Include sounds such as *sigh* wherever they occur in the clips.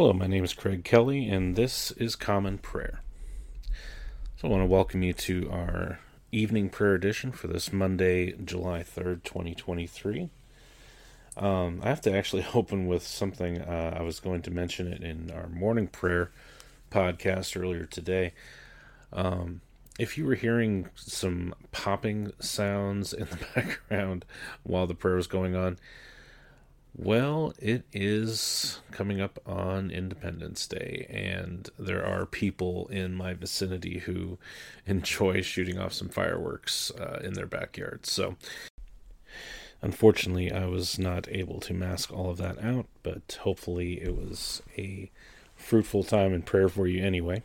Hello, my name is Craig Kelly, and this is Common Prayer. So, I want to welcome you to our evening prayer edition for this Monday, July 3rd, 2023. Um, I have to actually *laughs* open with something. Uh, I was going to mention it in our morning prayer podcast earlier today. Um, if you were hearing some popping sounds in the *laughs* background while the prayer was going on, well, it is coming up on Independence Day, and there are people in my vicinity who enjoy shooting off some fireworks uh, in their backyards. So, unfortunately, I was not able to mask all of that out, but hopefully, it was a fruitful time in prayer for you anyway.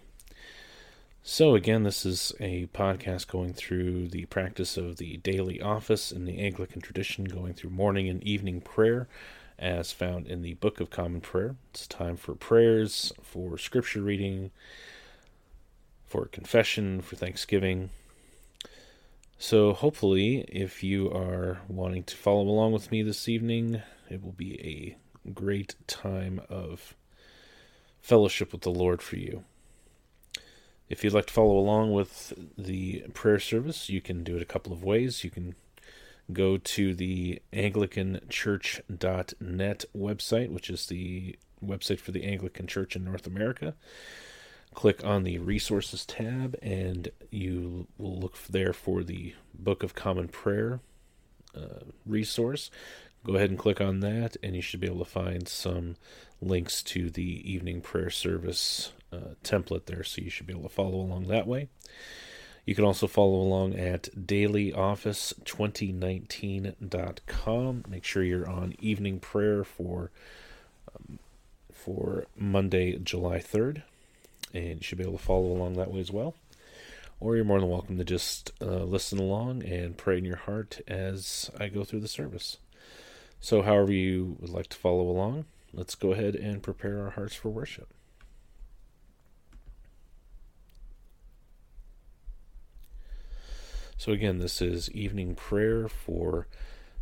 So, again, this is a podcast going through the practice of the daily office in the Anglican tradition, going through morning and evening prayer as found in the Book of Common Prayer. It's time for prayers, for scripture reading, for confession, for thanksgiving. So, hopefully, if you are wanting to follow along with me this evening, it will be a great time of fellowship with the Lord for you. If you'd like to follow along with the prayer service, you can do it a couple of ways. You can go to the AnglicanChurch.net website, which is the website for the Anglican Church in North America. Click on the Resources tab, and you will look there for the Book of Common Prayer uh, resource. Go ahead and click on that, and you should be able to find some links to the evening prayer service uh, template there, so you should be able to follow along that way. You can also follow along at dailyoffice2019.com. Make sure you're on evening prayer for um, for Monday, July 3rd, and you should be able to follow along that way as well. Or you're more than welcome to just uh, listen along and pray in your heart as I go through the service. So, however you would like to follow along, let's go ahead and prepare our hearts for worship. So, again, this is evening prayer for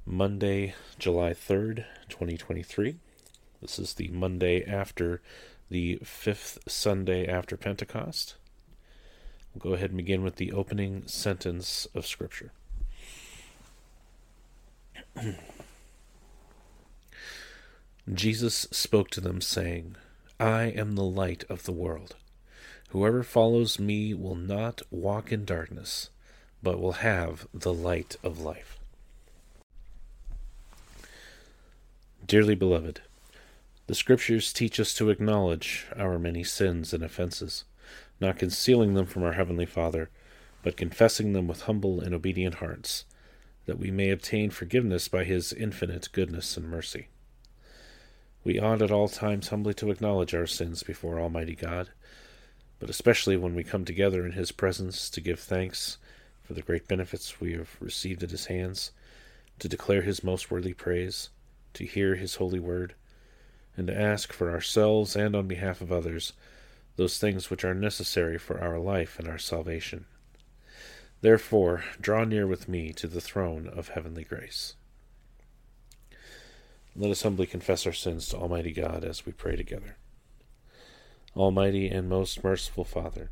Monday, July 3rd, 2023. This is the Monday after the fifth Sunday after Pentecost. We'll go ahead and begin with the opening sentence of Scripture. *clears throat* Jesus spoke to them, saying, I am the light of the world. Whoever follows me will not walk in darkness but will have the light of life. Dearly beloved, the Scriptures teach us to acknowledge our many sins and offenses, not concealing them from our Heavenly Father, but confessing them with humble and obedient hearts, that we may obtain forgiveness by His infinite goodness and mercy. We ought at all times humbly to acknowledge our sins before Almighty God, but especially when we come together in His presence to give thanks for the great benefits we have received at his hands, to declare his most worthy praise, to hear his holy word, and to ask for ourselves and on behalf of others those things which are necessary for our life and our salvation. Therefore, draw near with me to the throne of heavenly grace. Let us humbly confess our sins to Almighty God as we pray together. Almighty and most merciful Father,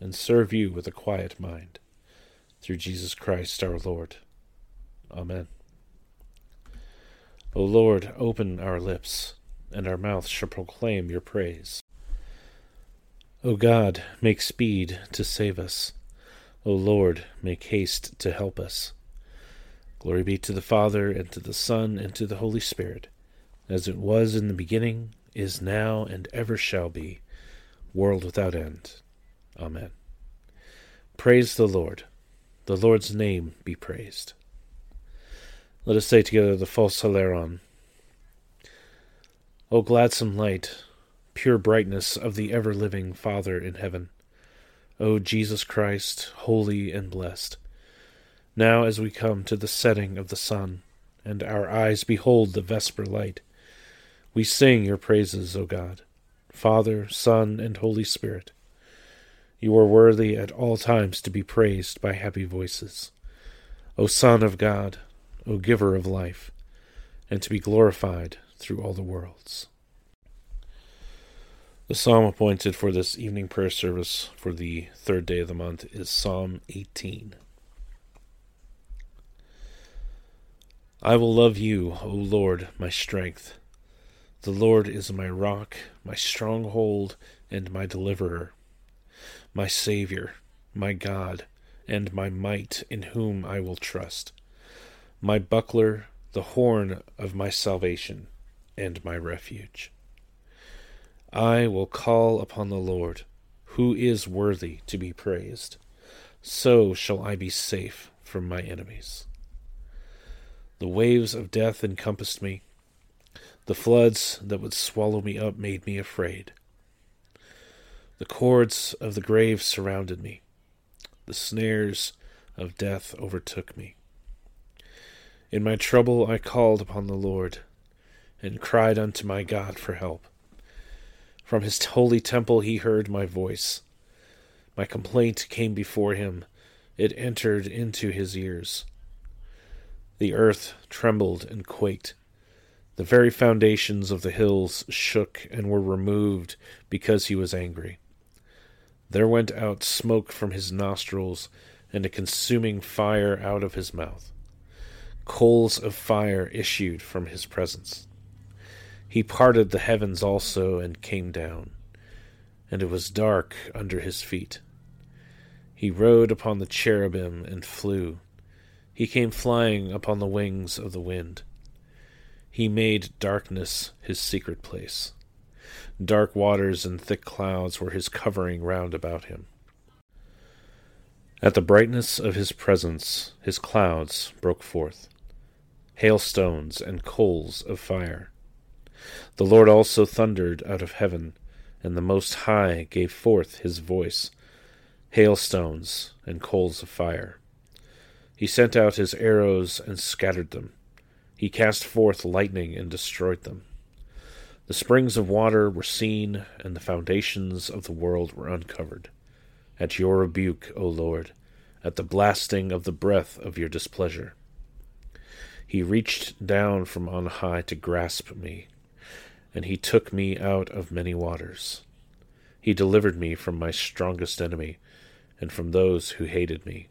and serve you with a quiet mind. Through Jesus Christ our Lord. Amen. O Lord, open our lips, and our mouth shall proclaim your praise. O God, make speed to save us. O Lord, make haste to help us. Glory be to the Father, and to the Son, and to the Holy Spirit, as it was in the beginning, is now, and ever shall be, world without end. Amen. Praise the Lord. The Lord's name be praised. Let us say together the Phos Hilaron. O gladsome light, pure brightness of the ever living Father in heaven, O Jesus Christ, holy and blessed, now as we come to the setting of the sun, and our eyes behold the vesper light, we sing your praises, O God, Father, Son, and Holy Spirit. You are worthy at all times to be praised by happy voices. O Son of God, O Giver of life, and to be glorified through all the worlds. The psalm appointed for this evening prayer service for the third day of the month is Psalm 18. I will love you, O Lord, my strength. The Lord is my rock, my stronghold, and my deliverer my Saviour, my God, and my might, in whom I will trust, my buckler, the horn of my salvation, and my refuge. I will call upon the Lord, who is worthy to be praised. So shall I be safe from my enemies. The waves of death encompassed me. The floods that would swallow me up made me afraid. The cords of the grave surrounded me. The snares of death overtook me. In my trouble I called upon the Lord, and cried unto my God for help. From his holy temple he heard my voice. My complaint came before him, it entered into his ears. The earth trembled and quaked. The very foundations of the hills shook and were removed because he was angry. There went out smoke from his nostrils, and a consuming fire out of his mouth. Coals of fire issued from his presence. He parted the heavens also and came down, and it was dark under his feet. He rode upon the cherubim and flew. He came flying upon the wings of the wind. He made darkness his secret place. Dark waters and thick clouds were his covering round about him. At the brightness of his presence, his clouds broke forth, hailstones and coals of fire. The Lord also thundered out of heaven, and the Most High gave forth his voice, hailstones and coals of fire. He sent out his arrows and scattered them. He cast forth lightning and destroyed them. The springs of water were seen, and the foundations of the world were uncovered. At your rebuke, O Lord, at the blasting of the breath of your displeasure. He reached down from on high to grasp me, and he took me out of many waters. He delivered me from my strongest enemy, and from those who hated me,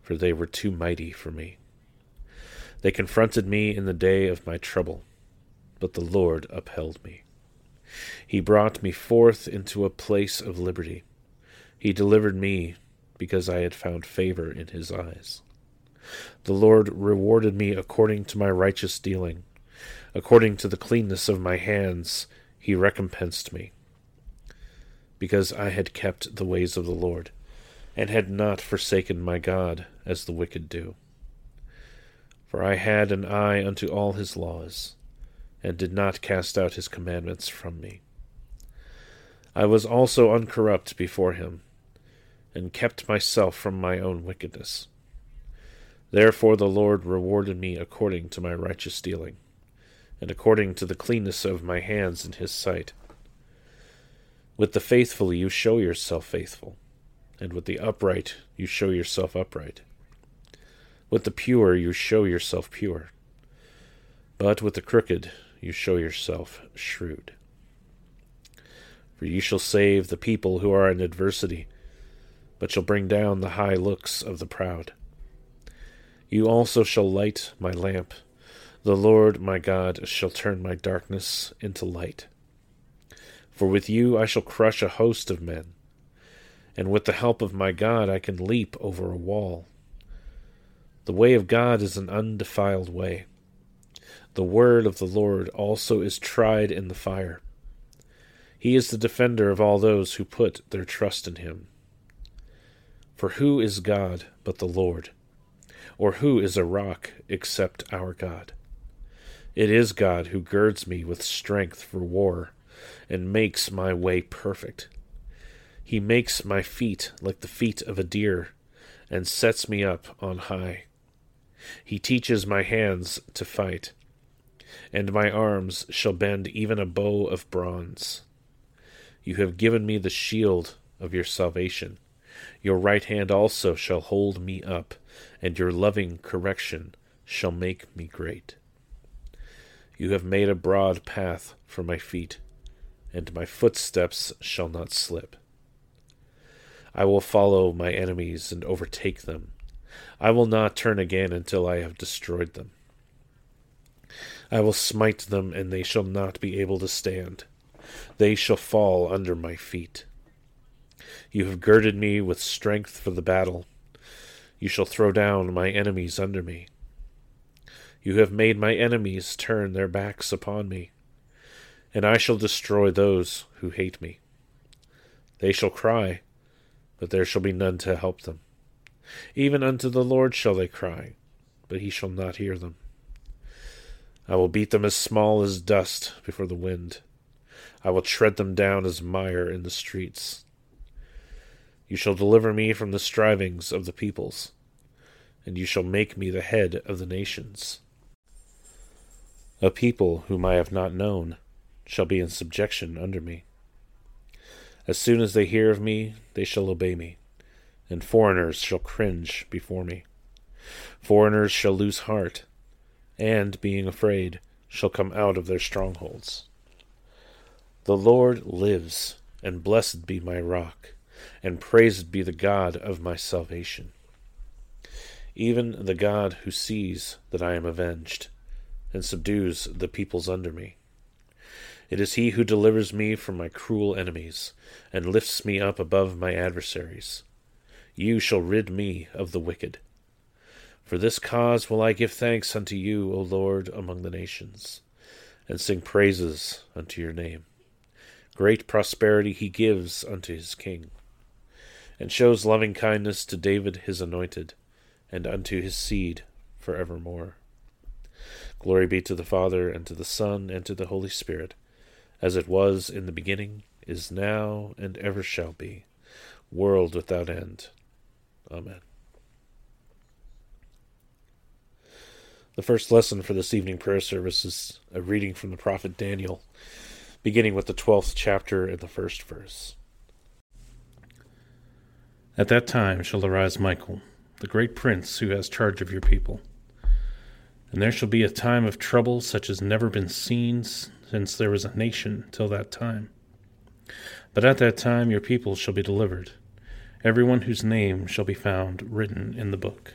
for they were too mighty for me. They confronted me in the day of my trouble but the Lord upheld me. He brought me forth into a place of liberty. He delivered me because I had found favor in his eyes. The Lord rewarded me according to my righteous dealing. According to the cleanness of my hands, he recompensed me. Because I had kept the ways of the Lord, and had not forsaken my God, as the wicked do. For I had an eye unto all his laws and did not cast out his commandments from me. I was also uncorrupt before him, and kept myself from my own wickedness. Therefore the Lord rewarded me according to my righteous dealing, and according to the cleanness of my hands in his sight. With the faithful you show yourself faithful, and with the upright you show yourself upright. With the pure you show yourself pure, but with the crooked you show yourself shrewd. For you shall save the people who are in adversity, but shall bring down the high looks of the proud. You also shall light my lamp. The Lord my God shall turn my darkness into light. For with you I shall crush a host of men, and with the help of my God I can leap over a wall. The way of God is an undefiled way. The word of the Lord also is tried in the fire. He is the defender of all those who put their trust in him. For who is God but the Lord? Or who is a rock except our God? It is God who girds me with strength for war and makes my way perfect. He makes my feet like the feet of a deer and sets me up on high. He teaches my hands to fight, and my arms shall bend even a bow of bronze. You have given me the shield of your salvation. Your right hand also shall hold me up, and your loving correction shall make me great. You have made a broad path for my feet, and my footsteps shall not slip. I will follow my enemies and overtake them. I will not turn again until I have destroyed them. I will smite them, and they shall not be able to stand. They shall fall under my feet. You have girded me with strength for the battle. You shall throw down my enemies under me. You have made my enemies turn their backs upon me, and I shall destroy those who hate me. They shall cry, but there shall be none to help them. Even unto the Lord shall they cry, but he shall not hear them. I will beat them as small as dust before the wind. I will tread them down as mire in the streets. You shall deliver me from the strivings of the peoples, and you shall make me the head of the nations. A people whom I have not known shall be in subjection under me. As soon as they hear of me, they shall obey me and foreigners shall cringe before me. Foreigners shall lose heart, and, being afraid, shall come out of their strongholds. The Lord lives, and blessed be my rock, and praised be the God of my salvation. Even the God who sees that I am avenged, and subdues the peoples under me. It is he who delivers me from my cruel enemies, and lifts me up above my adversaries. You shall rid me of the wicked. For this cause will I give thanks unto you, O Lord, among the nations, and sing praises unto your name. Great prosperity he gives unto his king, and shows loving kindness to David his anointed, and unto his seed for evermore. Glory be to the Father, and to the Son, and to the Holy Spirit, as it was in the beginning, is now, and ever shall be, world without end. Amen. The first lesson for this evening prayer service is a reading from the prophet Daniel, beginning with the 12th chapter and the first verse. At that time shall arise Michael, the great prince who has charge of your people. And there shall be a time of trouble such as never been seen since there was a nation till that time. But at that time your people shall be delivered everyone whose name shall be found written in the book.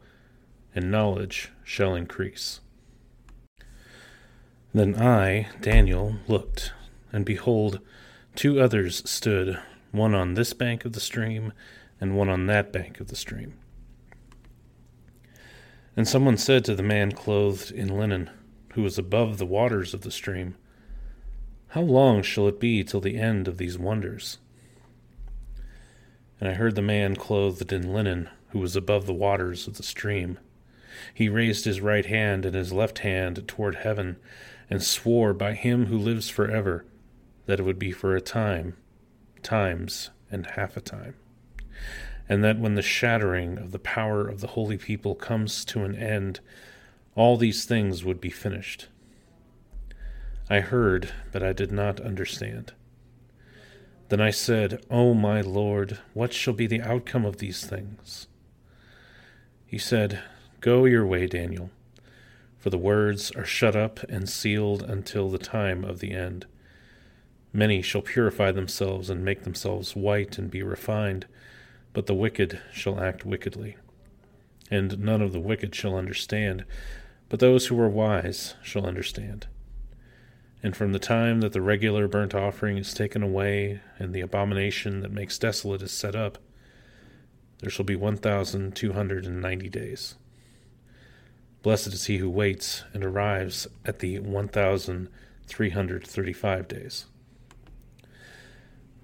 and knowledge shall increase. Then I, Daniel, looked, and behold, two others stood, one on this bank of the stream, and one on that bank of the stream. And someone said to the man clothed in linen, who was above the waters of the stream, How long shall it be till the end of these wonders? And I heard the man clothed in linen, who was above the waters of the stream. He raised his right hand and his left hand toward heaven, and swore by him who lives forever that it would be for a time, times, and half a time. And that when the shattering of the power of the holy people comes to an end, all these things would be finished. I heard, but I did not understand. Then I said, O my Lord, what shall be the outcome of these things? He said, Go your way, Daniel, for the words are shut up and sealed until the time of the end. Many shall purify themselves and make themselves white and be refined, but the wicked shall act wickedly. And none of the wicked shall understand, but those who are wise shall understand. And from the time that the regular burnt offering is taken away, and the abomination that makes desolate is set up, there shall be one thousand two hundred and ninety days. Blessed is he who waits and arrives at the one thousand three hundred thirty five days.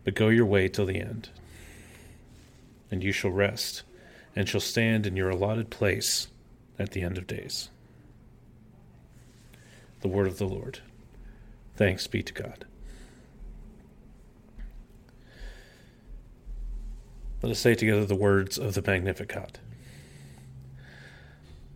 But go your way till the end, and you shall rest, and shall stand in your allotted place at the end of days. The word of the Lord. Thanks be to God. Let us say together the words of the Magnificat.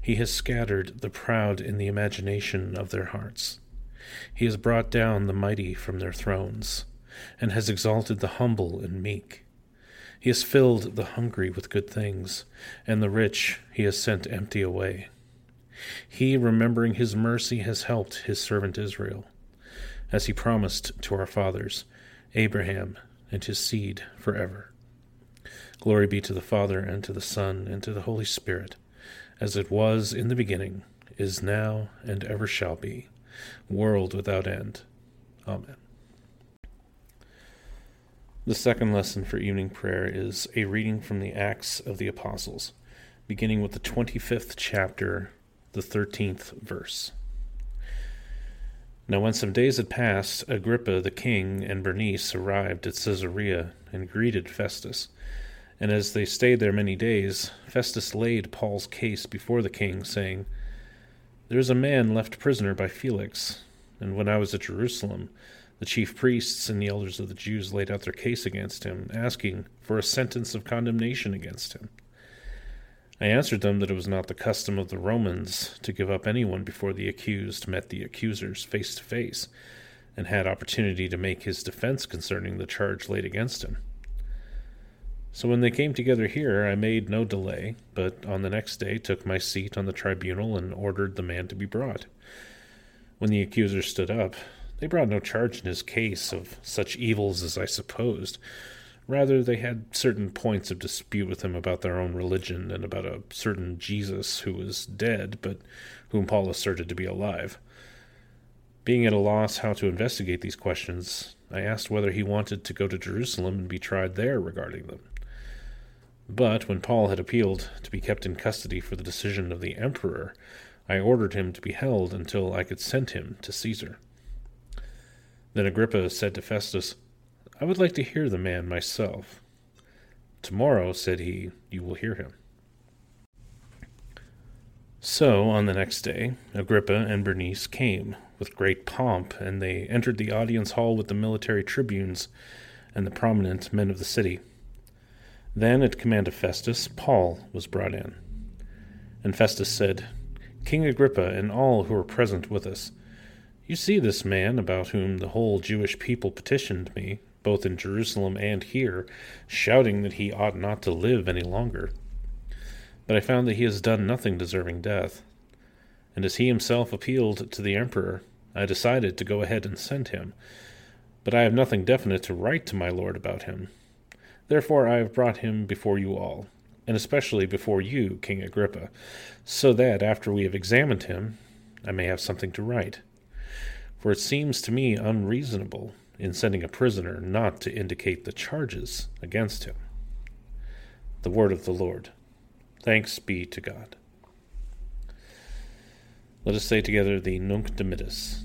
He has scattered the proud in the imagination of their hearts. He has brought down the mighty from their thrones, and has exalted the humble and meek. He has filled the hungry with good things, and the rich he has sent empty away. He, remembering his mercy, has helped his servant Israel as he promised to our fathers, Abraham and his seed forever. Glory be to the Father, and to the Son, and to the Holy Spirit, as it was in the beginning, is now, and ever shall be, world without end. Amen. The second lesson for evening prayer is a reading from the Acts of the Apostles, beginning with the 25th chapter, the 13th verse. Now, when some days had passed, Agrippa the king and Bernice arrived at Caesarea and greeted Festus. And as they stayed there many days, Festus laid Paul's case before the king, saying, There is a man left prisoner by Felix, and when I was at Jerusalem, the chief priests and the elders of the Jews laid out their case against him, asking for a sentence of condemnation against him. I answered them that it was not the custom of the Romans to give up anyone before the accused met the accusers face to face, and had opportunity to make his defense concerning the charge laid against him. So when they came together here, I made no delay, but on the next day took my seat on the tribunal and ordered the man to be brought. When the accusers stood up, they brought no charge in his case of such evils as I supposed Rather, they had certain points of dispute with him about their own religion and about a certain Jesus who was dead, but whom Paul asserted to be alive. Being at a loss how to investigate these questions, I asked whether he wanted to go to Jerusalem and be tried there regarding them. But when Paul had appealed to be kept in custody for the decision of the emperor, I ordered him to be held until I could send him to Caesar. Then Agrippa said to Festus, I would like to hear the man myself. Tomorrow, said he, you will hear him. So, on the next day, Agrippa and Bernice came with great pomp, and they entered the audience hall with the military tribunes and the prominent men of the city. Then, at command of Festus, Paul was brought in. And Festus said, King Agrippa and all who are present with us, you see this man about whom the whole Jewish people petitioned me both in Jerusalem and here, shouting that he ought not to live any longer. But I found that he has done nothing deserving death. And as he himself appealed to the emperor, I decided to go ahead and send him. But I have nothing definite to write to my lord about him. Therefore I have brought him before you all, and especially before you, King Agrippa, so that after we have examined him, I may have something to write. For it seems to me unreasonable in sending a prisoner not to indicate the charges against him. The word of the Lord. Thanks be to God. Let us say together the Nunc Dimittis.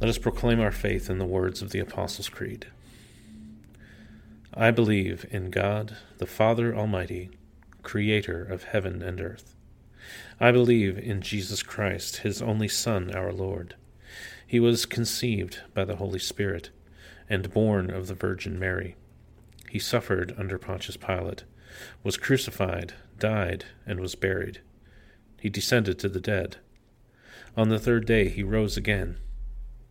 Let us proclaim our faith in the words of the Apostles' Creed. I believe in God, the Father Almighty, creator of heaven and earth. I believe in Jesus Christ, his only Son, our Lord. He was conceived by the Holy Spirit and born of the Virgin Mary. He suffered under Pontius Pilate, was crucified, died, and was buried. He descended to the dead. On the third day he rose again.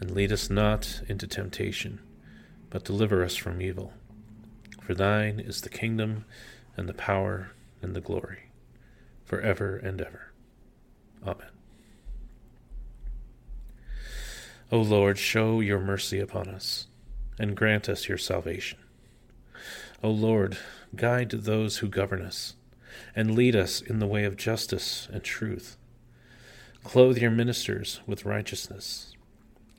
And lead us not into temptation, but deliver us from evil. For thine is the kingdom, and the power, and the glory, for ever and ever. Amen. O Lord, show your mercy upon us, and grant us your salvation. O Lord, guide those who govern us, and lead us in the way of justice and truth. Clothe your ministers with righteousness,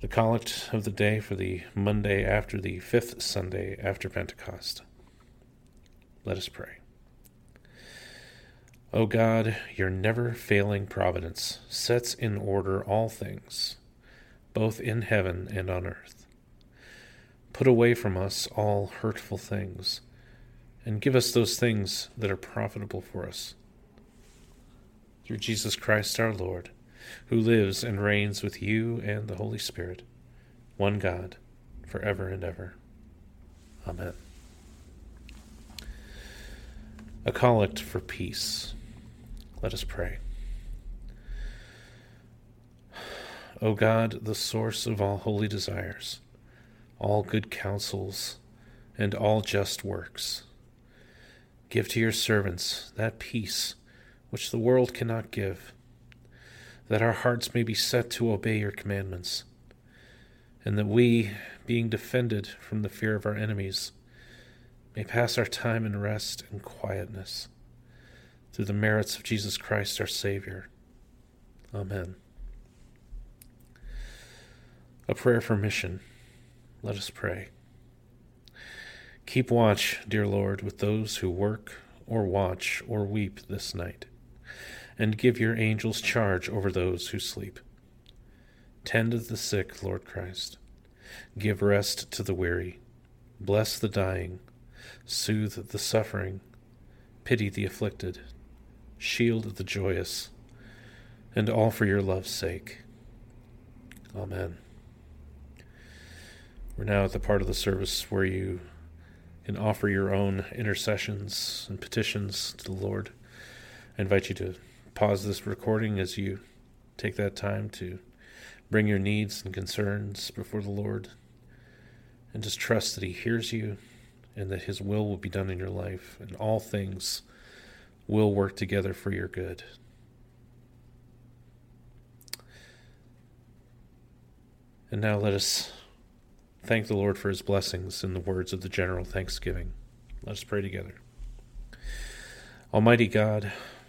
The collect of the day for the Monday after the fifth Sunday after Pentecost. Let us pray. O God, your never failing providence sets in order all things, both in heaven and on earth. Put away from us all hurtful things, and give us those things that are profitable for us. Through Jesus Christ our Lord who lives and reigns with you and the Holy Spirit, one God, for ever and ever. Amen. A collect for peace. Let us pray. O God, the source of all holy desires, all good counsels, and all just works, give to your servants that peace which the world cannot give that our hearts may be set to obey your commandments, and that we, being defended from the fear of our enemies, may pass our time in rest and quietness through the merits of Jesus Christ our Savior. Amen. A prayer for mission. Let us pray. Keep watch, dear Lord, with those who work or watch or weep this night and give your angels charge over those who sleep. Tend the sick, Lord Christ. Give rest to the weary. Bless the dying. Soothe the suffering. Pity the afflicted. Shield the joyous. And all for your love's sake. Amen. We're now at the part of the service where you can offer your own intercessions and petitions to the Lord. I invite you to pause this recording as you take that time to Bring your needs and concerns before the Lord and just trust that He hears you and that His will will be done in your life and all things will work together for your good. And now let us thank the Lord for his blessings in the words of the general thanksgiving. Let us pray together. Almighty God,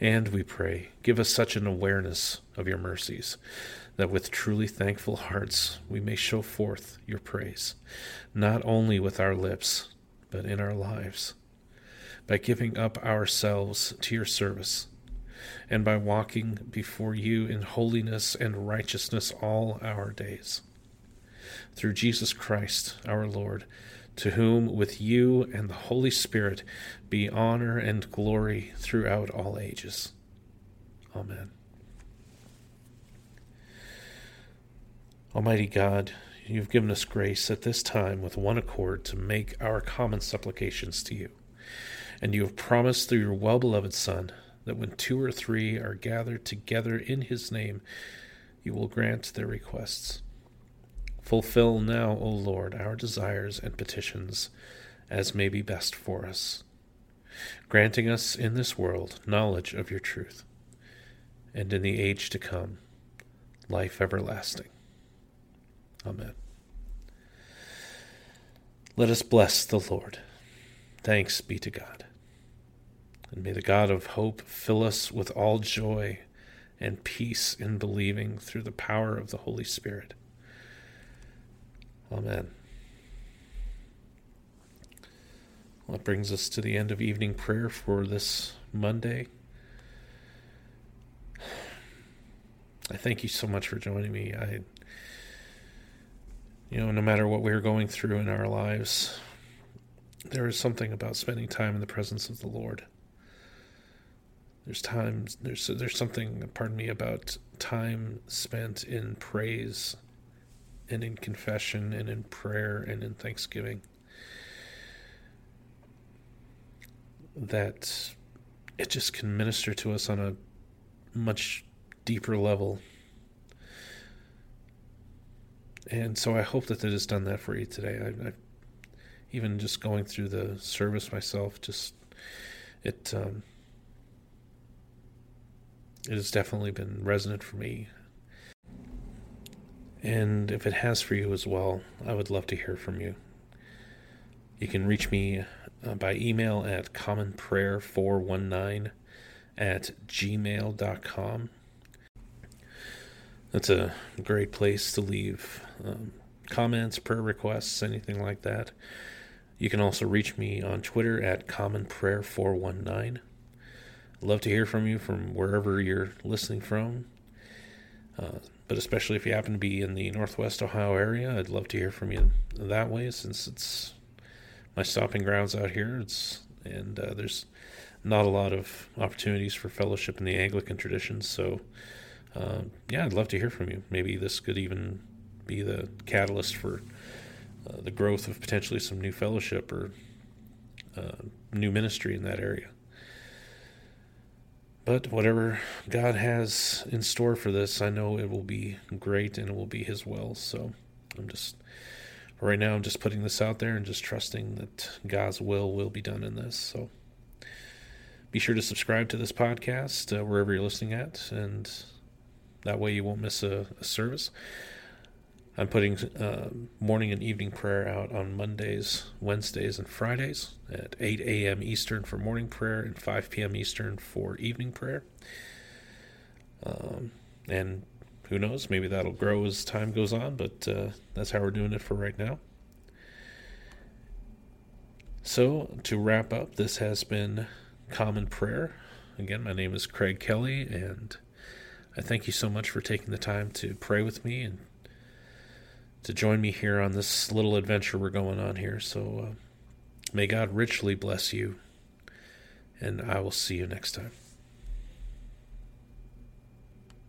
And we pray, give us such an awareness of your mercies that with truly thankful hearts we may show forth your praise, not only with our lips, but in our lives, by giving up ourselves to your service, and by walking before you in holiness and righteousness all our days. Through Jesus Christ our Lord, to whom with you and the Holy Spirit be honor and glory throughout all ages. Amen. Almighty God, you have given us grace at this time with one accord to make our common supplications to you. And you have promised through your well beloved Son that when two or three are gathered together in his name, you will grant their requests. Fulfill now, O Lord, our desires and petitions as may be best for us, granting us in this world knowledge of your truth, and in the age to come, life everlasting. Amen. Let us bless the Lord. Thanks be to God. And may the God of hope fill us with all joy and peace in believing through the power of the Holy Spirit Amen. Well, that brings us to the end of evening prayer for this Monday. I thank you so much for joining me. I, you know, no matter what we're going through in our lives, there is something about spending time in the presence of the Lord. There's times there's there's something, pardon me, about time spent in praise and in confession and in prayer and in thanksgiving. That it just can minister to us on a much deeper level. And so I hope that it has done that for you today. I, I even just going through the service myself, just it um, it has definitely been resonant for me. And if it has for you as well, I would love to hear from you. You can reach me uh, by email at commonprayer419 at gmail.com. That's a great place to leave um, comments, prayer requests, anything like that. You can also reach me on Twitter at commonprayer419. Love to hear from you from wherever you're listening from. Uh, but especially if you happen to be in the Northwest Ohio area, I'd love to hear from you that way since it's my stopping grounds out here. It's and uh, there's not a lot of opportunities for fellowship in the Anglican tradition. So, uh, yeah, I'd love to hear from you. Maybe this could even be the catalyst for uh, the growth of potentially some new fellowship or uh, new ministry in that area. But whatever God has in store for this, I know it will be great and it will be His will. So I'm just, right now, I'm just putting this out there and just trusting that God's will will be done in this. So be sure to subscribe to this podcast uh, wherever you're listening at, and that way you won't miss a, a service. I'm putting uh, morning and evening prayer out on Mondays, Wednesdays, and Fridays at 8 a.m. Eastern for morning prayer and 5 p.m. Eastern for evening prayer. Um, and who knows, maybe that'll grow as time goes on, but uh, that's how we're doing it for right now. So, to wrap up, this has been Common Prayer. Again, my name is Craig Kelly, and I thank you so much for taking the time to pray with me and to join me here on this little adventure we're going on here. So uh, may God richly bless you, and I will see you next time.